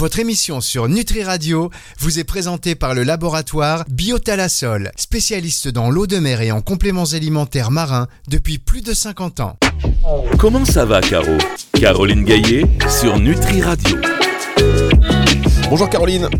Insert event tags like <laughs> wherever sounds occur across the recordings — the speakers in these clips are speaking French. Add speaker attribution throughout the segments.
Speaker 1: Votre émission sur Nutri Radio vous est présentée par le laboratoire Biotalasol, spécialiste dans l'eau de mer et en compléments alimentaires marins depuis plus de 50 ans.
Speaker 2: Comment ça va, Caro? Caroline Gaillet sur Nutri Radio.
Speaker 3: Bonjour Caroline.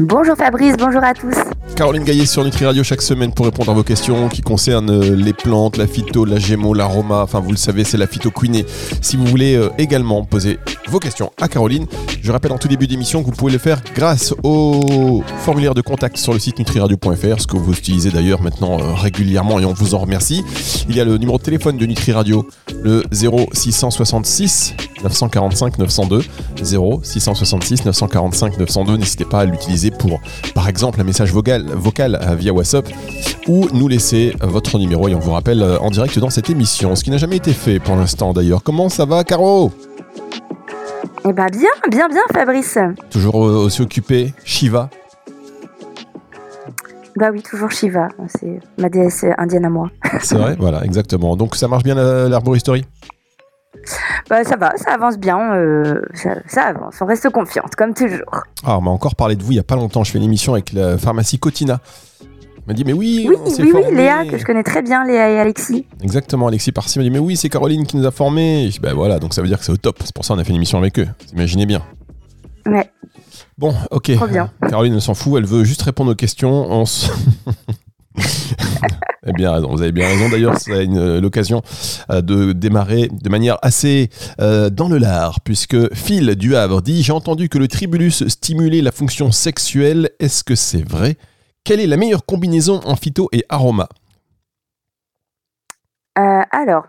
Speaker 4: Bonjour Fabrice, bonjour à tous.
Speaker 3: Caroline Gaillet sur Nutri Radio chaque semaine pour répondre à vos questions qui concernent euh, les plantes, la phyto, la gémeaux, l'aroma. Enfin, vous le savez, c'est la phytoquinée. Si vous voulez euh, également poser vos questions à Caroline, je rappelle en tout début d'émission que vous pouvez le faire grâce au formulaire de contact sur le site nutriradio.fr, ce que vous utilisez d'ailleurs maintenant euh, régulièrement et on vous en remercie. Il y a le numéro de téléphone de Nutri Radio, le 0666 945 902. 0666 945 902. N'hésitez pas à l'utiliser pour, par exemple, un message vocal, vocal via WhatsApp ou nous laisser votre numéro et on vous rappelle euh, en direct dans cette émission, ce qui n'a jamais été fait pour l'instant d'ailleurs. Comment ça va, Caro?
Speaker 4: Eh ben bien, bien, bien Fabrice.
Speaker 3: Toujours euh, aussi occupé, Shiva?
Speaker 4: Bah oui, toujours Shiva, c'est ma déesse indienne à moi.
Speaker 3: C'est vrai, <laughs> voilà, exactement. Donc ça marche bien la- l'arboristerie
Speaker 4: Bah ça va, ça avance bien, euh, ça, ça avance, on reste confiante comme toujours.
Speaker 3: Ah, on m'a encore parlé de vous il y a pas longtemps. Je fais une émission avec la pharmacie Cotina. Elle m'a dit, mais oui,
Speaker 4: Oui,
Speaker 3: on s'est
Speaker 4: oui, oui. Léa, que je connais très bien, Léa et Alexis.
Speaker 3: Exactement, Alexis Parsi m'a dit, mais oui, c'est Caroline qui nous a formés. Je dis, ben voilà, donc ça veut dire que c'est au top. C'est pour ça qu'on a fait une émission avec eux. Vous imaginez bien.
Speaker 4: Ouais,
Speaker 3: Bon, ok.
Speaker 4: Trop bien.
Speaker 3: Caroline ne s'en fout, elle veut juste répondre aux questions. On s- <laughs> <laughs> Eh bien raison, vous avez bien raison. D'ailleurs, c'est une- euh, l'occasion euh, de démarrer de manière assez euh, dans le lard, puisque Phil du Havre dit J'ai entendu que le tribulus stimulait la fonction sexuelle. Est-ce que c'est vrai? Quelle est la meilleure combinaison en phyto et aroma?
Speaker 4: Alors,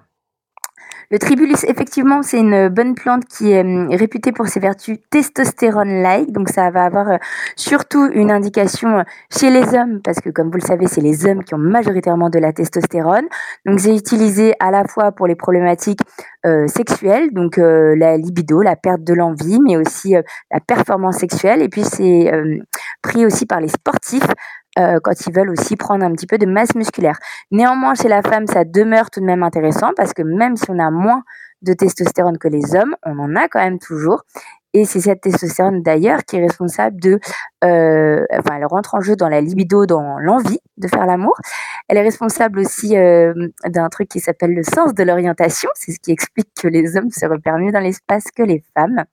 Speaker 4: le tribulus, effectivement, c'est une bonne plante qui est hum, réputée pour ses vertus testostérone-like. Donc, ça va avoir euh, surtout une indication euh, chez les hommes, parce que, comme vous le savez, c'est les hommes qui ont majoritairement de la testostérone. Donc, c'est utilisé à la fois pour les problématiques euh, sexuelles, donc la libido, la perte de l'envie, mais aussi la performance sexuelle. Et puis, c'est pris aussi par les sportifs. Euh, quand ils veulent aussi prendre un petit peu de masse musculaire. Néanmoins, chez la femme, ça demeure tout de même intéressant parce que même si on a moins de testostérone que les hommes, on en a quand même toujours. Et c'est cette testostérone d'ailleurs qui est responsable de, euh, enfin, elle rentre en jeu dans la libido, dans l'envie de faire l'amour. Elle est responsable aussi euh, d'un truc qui s'appelle le sens de l'orientation. C'est ce qui explique que les hommes se repèrent mieux dans l'espace que les femmes.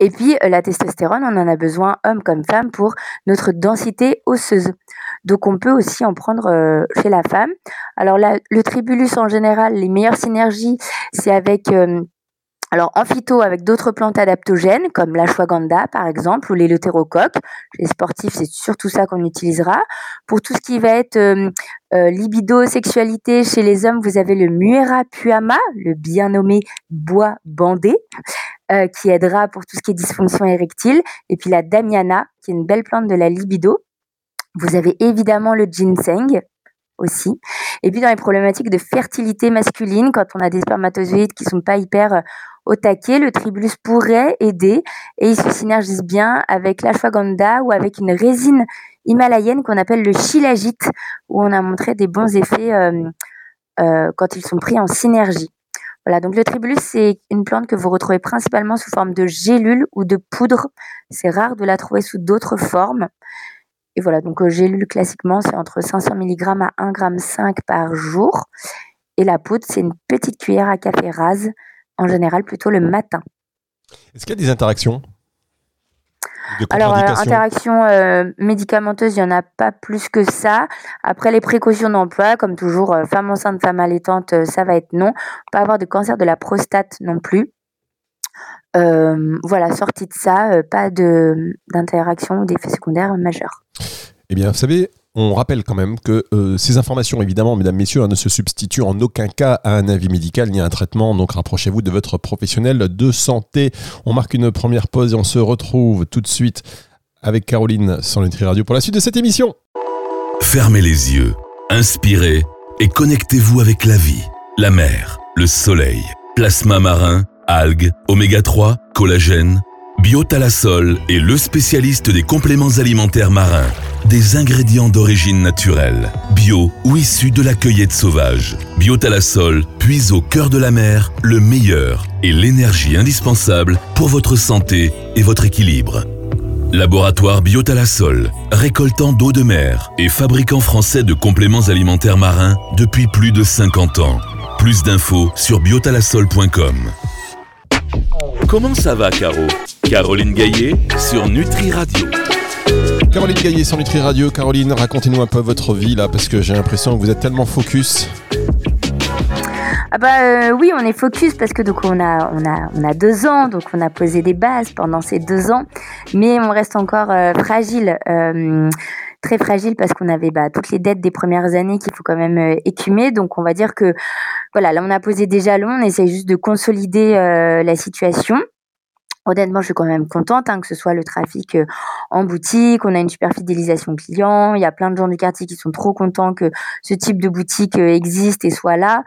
Speaker 4: Et puis, euh, la testostérone, on en a besoin, hommes comme femmes, pour notre densité osseuse. Donc, on peut aussi en prendre euh, chez la femme. Alors le tribulus, en général, les meilleures synergies, c'est avec... euh, alors, en phyto, avec d'autres plantes adaptogènes, comme l'ashwagandha, par exemple, ou l'éleutérocoque. Chez les sportifs, c'est surtout ça qu'on utilisera. Pour tout ce qui va être libido, sexualité, chez les hommes, vous avez le muera puama, le bien nommé bois bandé, euh, qui aidera pour tout ce qui est dysfonction érectile. Et puis la damiana, qui est une belle plante de la libido. Vous avez évidemment le ginseng aussi. Et puis dans les problématiques de fertilité masculine, quand on a des spermatozoïdes qui sont pas hyper euh, au le tribulus pourrait aider et il se synergise bien avec l'ashwagandha ou avec une résine himalayenne qu'on appelle le shilajit, où on a montré des bons effets euh, quand ils sont pris en synergie. Donc le tribulus, c'est une plante que vous retrouvez principalement sous forme de gélule ou de poudre. C'est rare de la trouver sous d'autres formes. Et voilà, donc euh, gélule classiquement, c'est entre 500 mg à 1,5 g par jour. Et la poudre, c'est une petite cuillère à café rase, en général plutôt le matin.
Speaker 3: Est-ce qu'il y a des interactions?
Speaker 4: Alors, euh, interaction euh, médicamenteuse, il n'y en a pas plus que ça. Après, les précautions d'emploi, comme toujours, euh, femme enceinte, femme allaitante, ça va être non. Pas avoir de cancer de la prostate non plus. Voilà, sortie de ça, pas d'interaction ou d'effets secondaires majeurs.
Speaker 3: Eh bien, vous savez, on rappelle quand même que euh, ces informations, évidemment, mesdames, messieurs, hein, ne se substituent en aucun cas à un avis médical ni à un traitement. Donc, rapprochez-vous de votre professionnel de santé. On marque une première pause et on se retrouve tout de suite avec Caroline sur Nutri Radio pour la suite de cette émission.
Speaker 2: Fermez les yeux, inspirez et connectez-vous avec la vie, la mer, le soleil, plasma marin, algues, oméga 3, collagène, biotalasol et le spécialiste des compléments alimentaires marins, des ingrédients d'origine naturelle, bio ou issus de la cueillette sauvage. Biotalasol puise au cœur de la mer le meilleur et l'énergie indispensable pour votre santé et votre équilibre. Laboratoire Biotalasol, récoltant d'eau de mer et fabricant français de compléments alimentaires marins depuis plus de 50 ans. Plus d'infos sur biotalasol.com. Comment ça va, Caro? Caroline Gaillet sur Nutri Radio.
Speaker 3: Caroline Gaillet sur Nutri Radio. Caroline, racontez-nous un peu votre vie là, parce que j'ai l'impression que vous êtes tellement focus.
Speaker 4: Ah bah euh, oui, on est focus parce que donc on a on a on a deux ans, donc on a posé des bases pendant ces deux ans, mais on reste encore euh, fragile. Euh, très fragile parce qu'on avait bah, toutes les dettes des premières années qu'il faut quand même écumer. Donc on va dire que voilà, là on a posé des jalons, on essaye juste de consolider la situation. Honnêtement, je suis quand même contente hein, que ce soit le trafic en boutique. On a une super fidélisation client. Il y a plein de gens du quartier qui sont trop contents que ce type de boutique existe et soit là.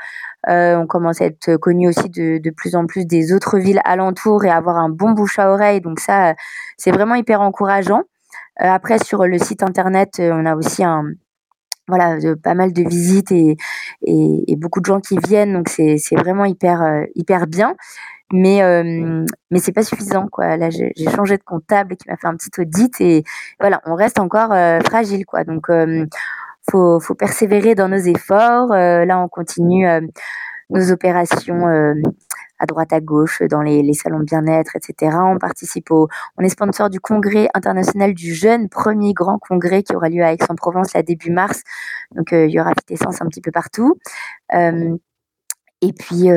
Speaker 4: Euh, on commence à être connu aussi de, de, plus en plus des autres villes alentours et avoir un bon bouche à oreille. Donc ça, c'est vraiment hyper encourageant. Euh, après, sur le site internet, euh, on a aussi voilà, pas mal de visites et, et, et, beaucoup de gens qui viennent. Donc c'est vraiment hyper, hyper bien. Mais, euh, mais c'est pas suffisant, quoi. Là, j'ai changé de comptable qui m'a fait un petit audit et voilà, on reste encore fragile, quoi. Donc, faut, faut persévérer dans nos efforts. Euh, là, on continue euh, nos opérations euh, à droite à gauche dans les, les salons de bien-être, etc. On participe au, on est sponsor du congrès international du jeune, premier grand congrès qui aura lieu à Aix-en-Provence là début mars. Donc il y aura Vitessence un petit peu partout. Et puis.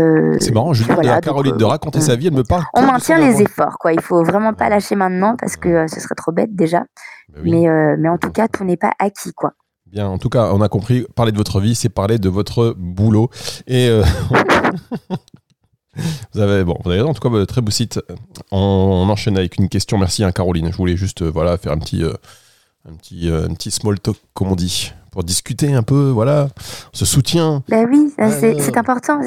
Speaker 3: c'est marrant, je voilà, à Caroline de raconter sa vie, elle me parle.
Speaker 4: On maintient les efforts, quoi. Il faut vraiment pas lâcher maintenant parce que ce serait trop bête déjà. Bah mais, mais en tout cas, tout n'est pas acquis, quoi.
Speaker 3: Bien, en tout cas, on a compris, parler de votre vie, c'est parler de votre boulot. Et euh, <laughs> vous avez, bon, vous avez en tout cas très beau site. On, enchaîne avec une question. Merci, à hein, Caroline. Je voulais juste, euh, voilà, faire un petit, euh, un petit, un petit small talk, comme on dit pour discuter un peu, voilà, on se soutient.
Speaker 4: Ben oui, c'est important.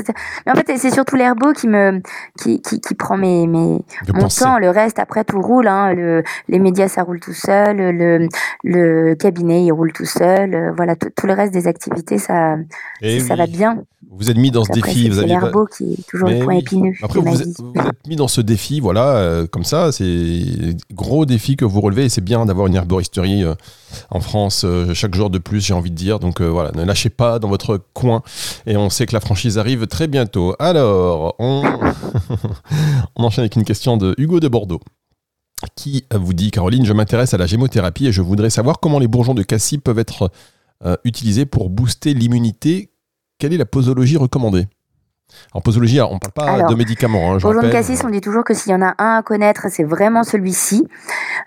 Speaker 4: Mais en fait, c'est surtout l'herbo qui me qui, qui, qui prend mes, mes mon temps. Le reste, après, tout roule. Hein. Le, les médias, ça roule tout seul. Le, le cabinet, il roule tout seul. Euh, voilà, tout, le reste des activités, ça, ça va bien.
Speaker 3: Vous êtes mis dans ce défi.
Speaker 4: C'est l'herbo qui est toujours le point épineux.
Speaker 3: Après, vous êtes, vous êtes, mis dans ce défi, voilà, euh, comme ça. C'est gros défi que vous relevez et c'est bien d'avoir une herboristerie euh, en France chaque jour de plus. J'ai envie de dire. Donc euh, voilà, ne lâchez pas dans votre coin. Et on sait que la franchise arrive très bientôt. Alors, on, <laughs> on enchaîne avec une question de Hugo de Bordeaux qui vous dit Caroline, je m'intéresse à la gémothérapie et je voudrais savoir comment les bourgeons de cassis peuvent être euh, utilisés pour booster l'immunité. Quelle est la posologie recommandée? En posologie, on ne parle pas de médicaments. Hein,
Speaker 4: bourgeon de cassis, on dit toujours que s'il y en a un à connaître, c'est vraiment celui-ci.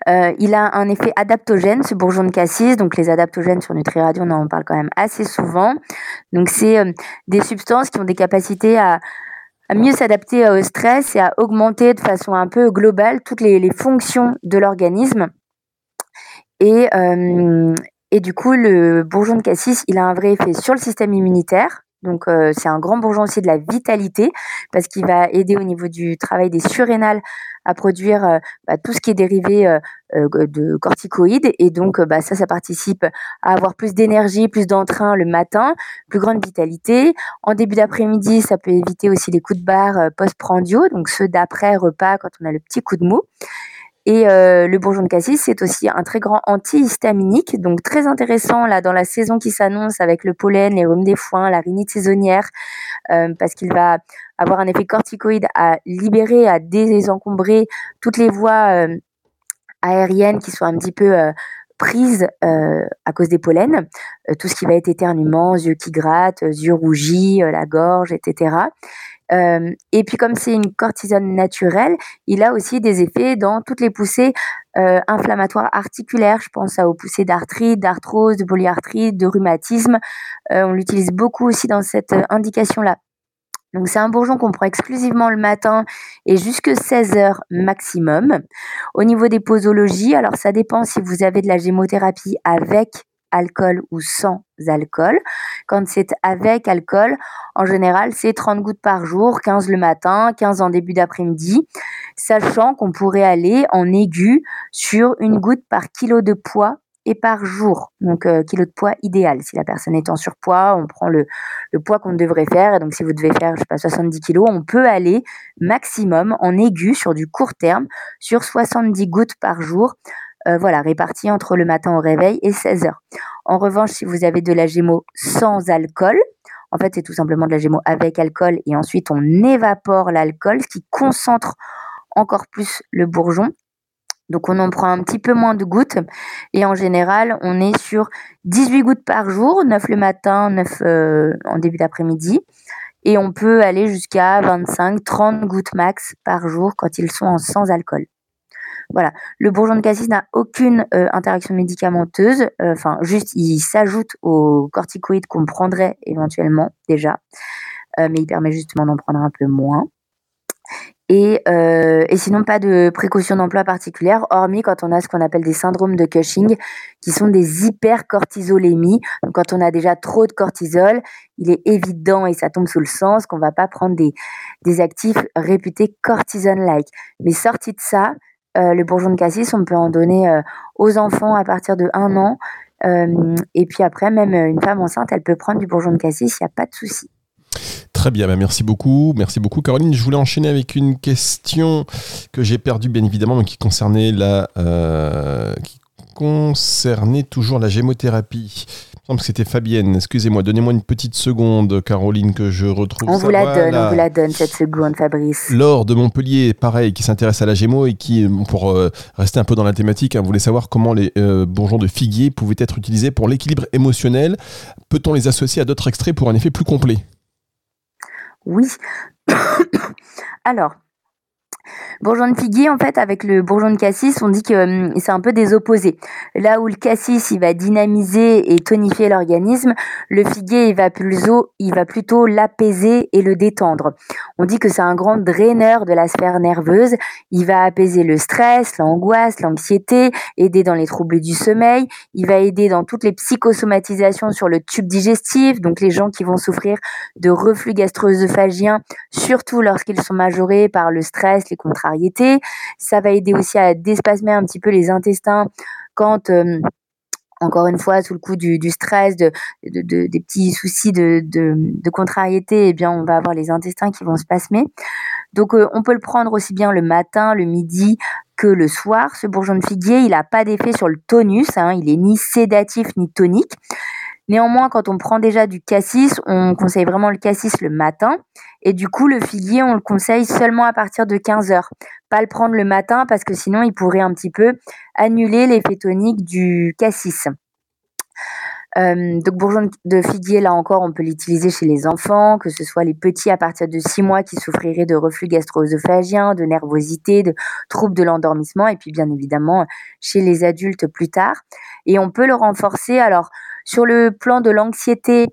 Speaker 4: Euh, il a un effet adaptogène, ce bourgeon de cassis. Donc les adaptogènes sur Nutri Radio, on en parle quand même assez souvent. Donc c'est euh, des substances qui ont des capacités à, mieux s'adapter au stress et à augmenter de façon un peu globale toutes les, fonctions de l'organisme. Et, euh, et du coup, le bourgeon de cassis, il a un vrai effet sur le système immunitaire, donc euh, c'est un grand bourgeon aussi de la vitalité parce qu'il va aider au niveau du travail des surrénales à produire euh, bah, tout ce qui est dérivé euh, de corticoïdes et donc bah, ça ça participe à avoir plus d'énergie, plus d'entrain le matin, plus grande vitalité. En début d'après-midi, ça peut éviter aussi les coups de barre post-prandio, donc ceux d'après repas quand on a le petit coup de mou. Et euh, le bourgeon de cassis, c'est aussi un très grand antihistaminique, donc très intéressant là dans la saison qui s'annonce avec le pollen, les rhumes des foins, la rhinite saisonnière, euh, parce qu'il va avoir un effet corticoïde à libérer, à désencombrer toutes les voies euh, aériennes qui sont un petit peu prises à cause des pollens, tout ce qui va être éternuement, yeux qui grattent, yeux rougis, la gorge, etc. Euh, et puis comme c'est une cortisone naturelle, il a aussi des effets dans toutes les poussées euh, inflammatoires articulaires. Je pense aux poussées d'arthrite, d'arthrose, de polyarthrite, de rhumatisme. Euh, on l'utilise beaucoup aussi dans cette indication-là. Donc c'est un bourgeon qu'on prend exclusivement le matin et jusque 16 heures maximum. Au niveau des posologies, alors ça dépend si vous avez de la gémothérapie avec alcool ou sans alcool. Quand c'est avec alcool, en général, c'est 30 gouttes par jour, 15 le matin, 15 en début d'après-midi, sachant qu'on pourrait aller en aigu sur une goutte par kilo de poids et par jour. Donc, euh, kilo de poids idéal. Si la personne est en surpoids, on prend le, poids qu'on devrait faire. Et donc, si vous devez faire, je sais pas, 70 kilos, on peut aller maximum en aigu sur du court terme sur 70 gouttes par jour. Euh, voilà, réparties entre le matin au réveil et 16 heures. En revanche, si vous avez de la gémo sans alcool, en fait, c'est tout simplement de la gémo avec alcool et ensuite on évapore l'alcool, ce qui concentre encore plus le bourgeon. Donc on en prend un petit peu moins de gouttes et en général on est sur 18 gouttes par jour, 9 le matin, 9 euh, en début d'après-midi et on peut aller jusqu'à 25, 30 gouttes max par jour quand ils sont en sans alcool. Voilà, le bourgeon de cassis n'a aucune euh, interaction médicamenteuse, euh, enfin juste il s'ajoute aux corticoïdes qu'on prendrait éventuellement déjà, mais il permet justement d'en prendre un peu moins. Et, euh, sinon, pas de précaution d'emploi particulière, hormis quand on a ce qu'on appelle des syndromes de Cushing, qui sont des hypercortisolémies. Donc, quand on a déjà trop de cortisol, il est évident, et ça tombe sous le sens, qu'on va pas prendre des, des actifs réputés cortisone-like. Mais sorti de ça, euh, le bourgeon de cassis, on peut en donner euh, aux enfants à partir de 1 an. Euh, et puis après, même une femme enceinte, elle peut prendre du bourgeon de cassis, il n'y a pas de souci.
Speaker 3: Très bien, bah, merci beaucoup. Merci beaucoup, Caroline. Je voulais enchaîner avec une question que j'ai perdue, bien évidemment, mais qui concernait la. Qui concernait toujours la gémothérapie. Me que c'était Fabienne. Excusez-moi, donnez-moi une petite seconde, Caroline, que je retrouve.
Speaker 4: On vous la donne, on vous la donne cette seconde, Fabrice.
Speaker 3: Laure de Montpellier, pareil, qui s'intéresse à la gémo et qui, pour euh, rester un peu dans la thématique, hein, voulait savoir comment les euh, bourgeons de figuier pouvaient être utilisés pour l'équilibre émotionnel. Peut-on les associer à d'autres extraits pour un effet plus complet?
Speaker 4: Oui. <coughs> Alors, Bourgeon de figuier, en fait, avec le bourgeon de cassis, on dit que hum, c'est un peu des opposés. Là où le cassis, il va dynamiser et tonifier l'organisme, le figuier, il va, plutôt, il va plutôt l'apaiser et le détendre. On dit que c'est un grand draineur de la sphère nerveuse. Il va apaiser le stress, l'angoisse, l'anxiété, aider dans les troubles du sommeil. Il va aider dans toutes les psychosomatisations sur le tube digestif, donc les gens qui vont souffrir de reflux gastro-œsophagien, surtout lorsqu'ils sont majorés par le stress, les contrariétés. Ça va aider aussi à déspasmer un petit peu les intestins quand euh, encore une fois, sous le coup du, stress, de, des petits soucis de, contrariété, eh on va avoir les intestins qui vont se pasmer. Donc, euh, on peut le prendre aussi bien le matin, le midi que le soir. Ce bourgeon de figuier, il n'a pas d'effet sur le tonus. Hein, il est ni sédatif ni tonique. Néanmoins, quand on prend déjà du cassis, on conseille vraiment le cassis le matin. Et du coup, le figuier, on le conseille seulement à partir de 15 heures. Pas le prendre le matin parce que sinon, il pourrait un petit peu annuler l'effet tonique du cassis. Euh, donc bourgeon de figuier, là encore, on peut l'utiliser chez les enfants, que ce soit les petits à partir de 6 mois qui souffriraient de reflux gastro-œsophagien, de nervosité, de troubles de l'endormissement, et puis bien évidemment chez les adultes plus tard. Et on peut le renforcer. Alors sur le plan de l'anxiété,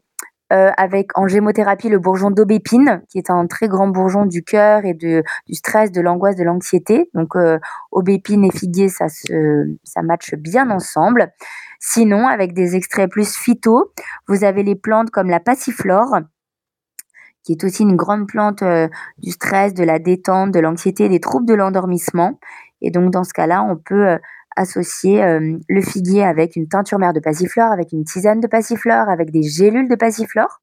Speaker 4: euh, avec en gémothérapie le bourgeon d'aubépine, qui est un très grand bourgeon du cœur et du stress, de l'angoisse, de l'anxiété. Donc euh, aubépine et figuier, ça se, bien ensemble. Sinon, avec des extraits plus phyto, vous avez les plantes comme la passiflore, qui est aussi une grande plante euh, du stress, de la détente, de l'anxiété, des troubles de l'endormissement. Et donc dans ce cas-là, on peut euh, associer euh, le figuier avec une teinture mère de passiflore, avec une tisane de passiflore, avec des gélules de passiflore.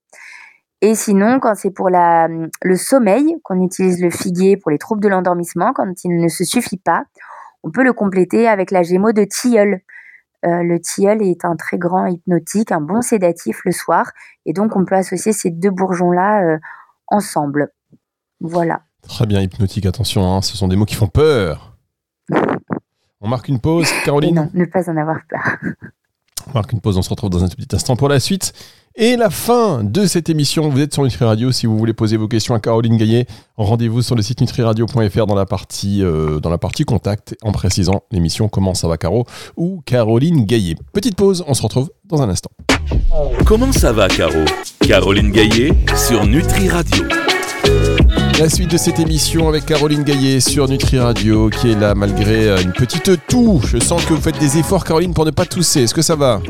Speaker 4: Et sinon, quand c'est pour la, le sommeil qu'on utilise le figuier pour les troubles de l'endormissement, quand il ne se suffit pas, on peut le compléter avec la gémeaux de tilleul. Euh, le tilleul est un très grand hypnotique, un bon sédatif le soir. Et donc, on peut associer ces deux bourgeons-là euh, ensemble. Voilà.
Speaker 3: Très bien, hypnotique, attention, hein, ce sont des mots qui font peur. On marque une pause, <laughs> Caroline
Speaker 4: Non, ne pas en avoir peur.
Speaker 3: On marque une pause, on se retrouve dans un petit instant pour la suite. Et la fin de cette émission, vous êtes sur Nutri Radio. Si vous voulez poser vos questions à Caroline Gaillet, rendez-vous sur le site nutriradio.fr dans la partie euh, dans la partie contact en précisant l'émission Comment ça va Caro ou Caroline Gaillet. Petite pause, on se retrouve dans un instant.
Speaker 2: Comment ça va Caro? Caroline Gaillet sur Nutri Radio.
Speaker 3: La suite de cette émission avec Caroline Gaillet sur Nutri Radio qui est là malgré euh, une petite toux. Je sens que vous faites des efforts Caroline pour ne pas tousser. Est-ce que ça va?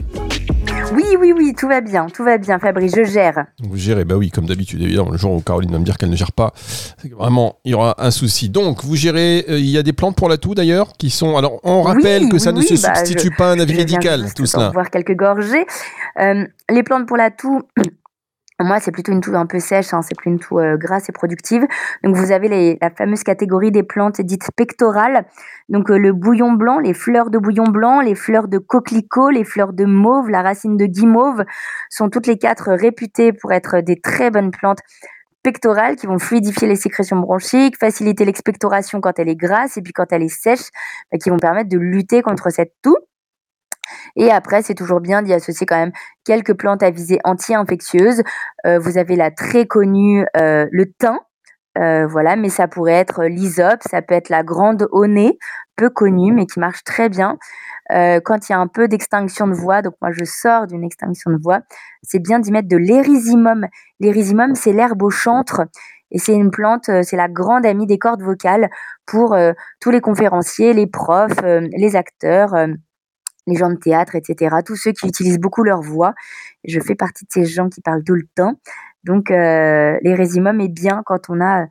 Speaker 4: Oui, oui, oui, tout va bien, tout va bien, Fabrice, je gère.
Speaker 3: Vous gérez, bah oui, comme d'habitude, évidemment. Le jour où Caroline va me dire qu'elle ne gère pas, vraiment, il y aura un souci. Donc, vous gérez, euh, il y a des plantes pour la toux d'ailleurs, qui sont. Alors, on rappelle que ça ne se bah, substitue pas à un avis médical, tout cela.
Speaker 4: voir quelques gorgées. Euh, les plantes pour la toux, <clears throat> moi, c'est plutôt une toux un peu sèche, hein, c'est plus une toux euh, grasse et productive. Donc, vous avez les, la fameuse catégorie des plantes dites pectorales. Donc, euh, le bouillon blanc, les fleurs de bouillon blanc, les fleurs de coquelicot, les fleurs de mauve, la racine de guimauve sont toutes les quatre réputées pour être des très bonnes plantes pectorales qui vont fluidifier les sécrétions bronchiques, faciliter l'expectoration quand elle est grasse et puis quand elle est sèche, bah, qui vont permettre de lutter contre cette toux. Et après, c'est toujours bien d'y associer quand même quelques plantes à visée anti-infectieuse. Euh, vous avez la très connue euh, le thym, euh, voilà, mais ça pourrait être l'hysope, ça peut être la grande nez, peu connue, mais qui marche très bien. quand il y a un peu d'extinction de voix, donc moi je sors d'une extinction de voix, c'est bien d'y mettre de l'érysimum. L'érysimum, c'est l'herbe au chantre. Et c'est une plante, c'est la grande amie des cordes vocales pour tous les conférenciers, les profs, les acteurs, les gens de théâtre, etc. Tous ceux qui utilisent beaucoup leur voix. Je fais partie de ces gens qui parlent tout le temps. Donc, euh, les résumums est bien quand on a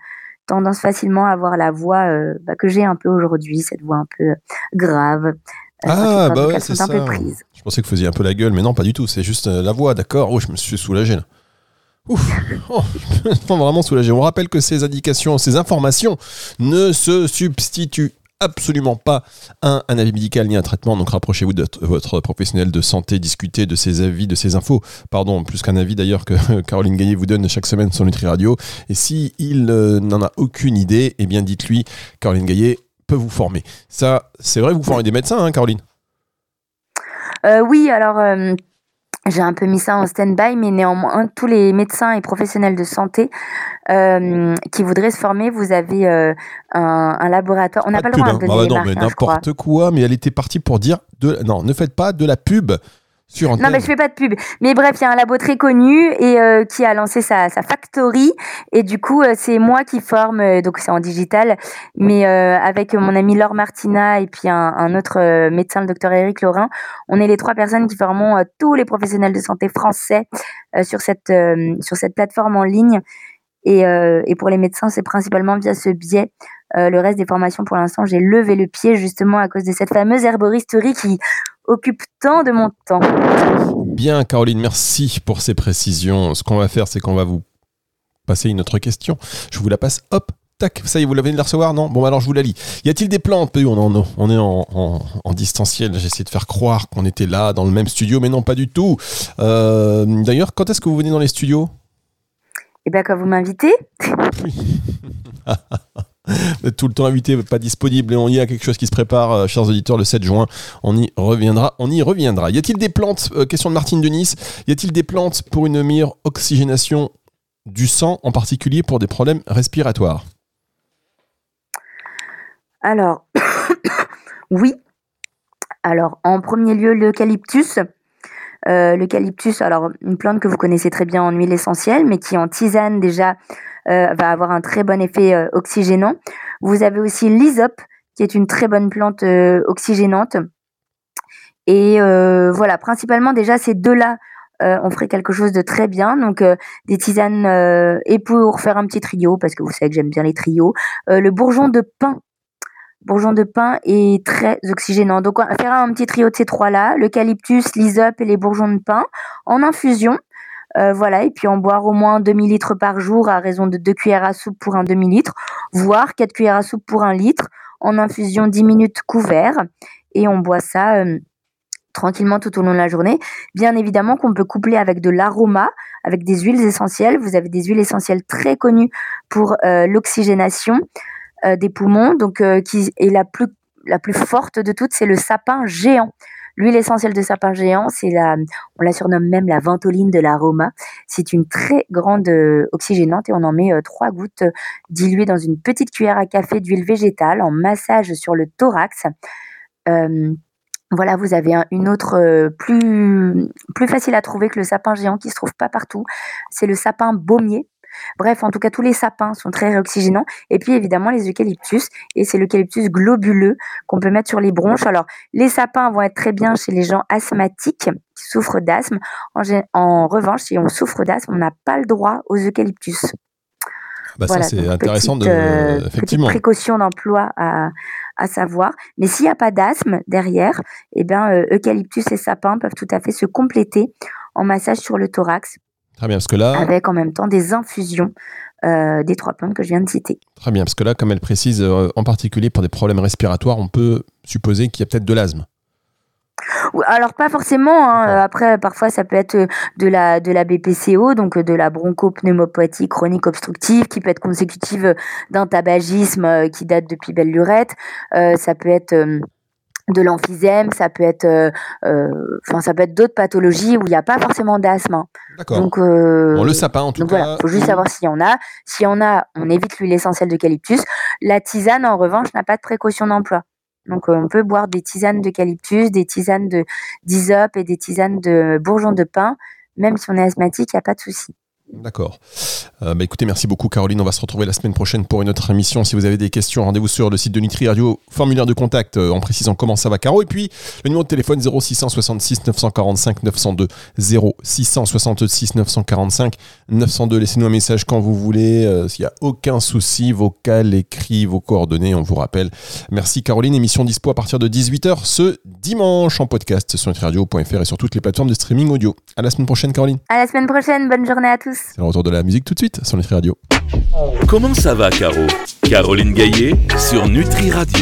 Speaker 4: tendance facilement à avoir la voix euh, bah, que j'ai un peu aujourd'hui, cette voix un peu grave. Euh,
Speaker 3: ah, bah ouais, c'est ça. Je pensais que vous faisiez un peu la gueule, mais non, pas du tout. C'est juste la voix, d'accord. Oh, je me suis soulagé là. Ouf, <laughs> oh, je me sens vraiment soulagé. On rappelle que ces indications, ces informations ne se substituent absolument pas un, avis médical ni un traitement. Donc rapprochez-vous de votre professionnel de santé, discutez de ses avis, de ses infos. Pardon, plus qu'un avis d'ailleurs que <laughs> Caroline Gaillet vous donne chaque semaine sur Nutri Radio. Et si il euh, n'en a aucune idée, eh bien dites-lui, Caroline Gaillet peut vous former. Ça, c'est vrai, vous formez des médecins, hein, Caroline?
Speaker 4: Euh, Oui, alors. Euh, j'ai un peu mis ça en stand-by, mais néanmoins, tous les médecins et professionnels de santé euh, qui voudraient se former, vous avez euh, un, un, laboratoire. On n'a pas, le droit de hein. donner ah bah non, mais
Speaker 3: n'importe quoi, mais elle était partie pour dire de... non, ne faites pas de la pub
Speaker 4: non, mais je fais pas de pub. Mais bref, il y a un labo très connu et euh, qui a lancé sa, sa factory. Et du coup, euh, c'est moi qui forme, euh, donc c'est en digital, mais avec mon ami Laure Martina et puis un, un autre médecin, le docteur Eric Laurin. On est les trois personnes qui formons tous les professionnels de santé français sur, cette, sur cette plateforme en ligne. Et, et pour les médecins, c'est principalement via ce biais. Le reste des formations, pour l'instant, j'ai levé le pied justement à cause de cette fameuse herboristerie qui occupe tant de mon temps.
Speaker 3: Bien, Caroline, merci pour ces précisions. Ce qu'on va faire, c'est qu'on va vous passer une autre question. Je vous la passe, hop, tac, ça y est, vous l'avez de la recevoir, non? Bon, alors je vous la lis. Y a-t-il des plantes? On, on est en, distanciel. J'ai essayé de faire croire qu'on était là, dans le même studio, mais non, pas du tout. Euh, d'ailleurs, quand est-ce que vous venez dans les studios?
Speaker 4: Eh bien, quand vous m'invitez. Oui. <laughs>
Speaker 3: tout le temps invité, pas disponible et on y a quelque chose qui se prépare, euh, chers auditeurs, le 7 juin. On y reviendra. On y reviendra. Y a-t-il des plantes euh, Question de Martine Denis. Y a-t-il des plantes pour une meilleure oxygénation du sang, en particulier pour des problèmes respiratoires?
Speaker 4: Alors, <coughs> oui. Alors, en premier lieu, l'eucalyptus. Euh, l'eucalyptus, alors une plante que vous connaissez très bien en huile essentielle, mais qui en tisane déjà va avoir un très bon effet euh, oxygénant. Vous avez aussi l'hysope, qui est une très bonne plante oxygénante. Et voilà, principalement déjà ces deux-là, on ferait quelque chose de très bien. Donc des tisanes et pour faire un petit trio, parce que vous savez que j'aime bien les trios, le bourgeon de pin bourgeon de pin est très oxygénant. Donc, on va faire un petit trio de ces trois-là, l'eucalyptus, l'hysope et les bourgeons de pin en infusion. Euh, voilà, et puis en boire au moins demi-litre par jour à raison de 2 cuillères à soupe pour un demi-litre, voire 4 cuillères à soupe pour un litre, en infusion 10 minutes couvert, et on boit ça euh, tranquillement tout au long de la journée. Bien évidemment qu'on peut coupler avec de l'aroma, avec des huiles essentielles. Vous avez des huiles essentielles très connues pour euh, l'oxygénation. Des poumons, donc qui est la plus forte de toutes, c'est le sapin géant. L'huile essentielle de sapin géant, c'est la, on la surnomme même la ventoline de l'aroma. C'est une très grande euh, oxygénante et on en met trois gouttes diluées dans une petite cuillère à café d'huile végétale en massage sur le thorax. voilà, vous avez une autre plus, plus facile à trouver que le sapin géant qui se trouve pas partout. C'est le sapin baumier. Bref, en tout cas, tous les sapins sont très réoxygénants. Et puis évidemment les eucalyptus, et c'est l'eucalyptus globuleux qu'on peut mettre sur les bronches. Alors les sapins vont être très bien chez les gens asthmatiques qui souffrent d'asthme. En, en revanche, si on souffre d'asthme, on n'a pas le droit aux eucalyptus.
Speaker 3: Bah ça c'est intéressant
Speaker 4: petite,
Speaker 3: de
Speaker 4: euh,
Speaker 3: effectivement.
Speaker 4: Précaution d'emploi à, à savoir. Mais s'il n'y a pas d'asthme derrière, eh bien, euh, eucalyptus et sapin peuvent tout à fait se compléter en massage sur le thorax.
Speaker 3: Très bien, parce que là.
Speaker 4: Avec en même temps des infusions euh, des trois plantes que je viens de citer.
Speaker 3: Très bien, parce que là, comme elle précise, euh, en particulier pour des problèmes respiratoires, on peut supposer qu'il y a peut-être de l'asthme.
Speaker 4: Alors pas forcément. Hein. Après, parfois, ça peut être de la de la BPCO, donc de la bronchopneumopathie chronique obstructive, qui peut être consécutive d'un tabagisme euh, qui date depuis belle lurette. Euh, ça peut être euh, de l'emphysème, ça peut être, euh, enfin, ça peut être d'autres pathologies où il n'y a pas forcément d'asthme. Hein.
Speaker 3: D'accord.
Speaker 4: Donc, euh,
Speaker 3: Bon, le sapin, en tout
Speaker 4: donc
Speaker 3: cas.
Speaker 4: voilà, faut juste savoir s'il y en a. S'il y en a, on évite l'huile essentielle d'eucalyptus. La tisane, en revanche, n'a pas de précaution d'emploi. Donc, euh, on peut boire des tisanes d'eucalyptus, des tisanes de d'hysope et des tisanes de bourgeon de pin. Même si on est asthmatique, il n'y a pas de souci.
Speaker 3: D'accord. Euh, bah, écoutez, merci beaucoup Caroline. On va se retrouver la semaine prochaine pour une autre émission. Si vous avez des questions, rendez-vous sur le site de Nutri Radio, formulaire de contact euh, en précisant comment ça va Caro. Et puis le numéro de téléphone 0666 945 902 0666 945 902. Laissez-nous un message quand vous voulez. Euh, S'il n'y a aucun souci, vocal, écrit, vos coordonnées, on vous rappelle. Merci Caroline. Émission dispo à partir de 18h ce dimanche en podcast sur nutriradio.fr et sur toutes les plateformes de streaming audio. À la semaine prochaine Caroline.
Speaker 4: À la semaine prochaine. Bonne journée à tous.
Speaker 3: C'est le retour de la musique tout de suite sur Nutri Radio.
Speaker 2: Comment ça va, Caro? Caroline Gaillet sur Nutri Radio.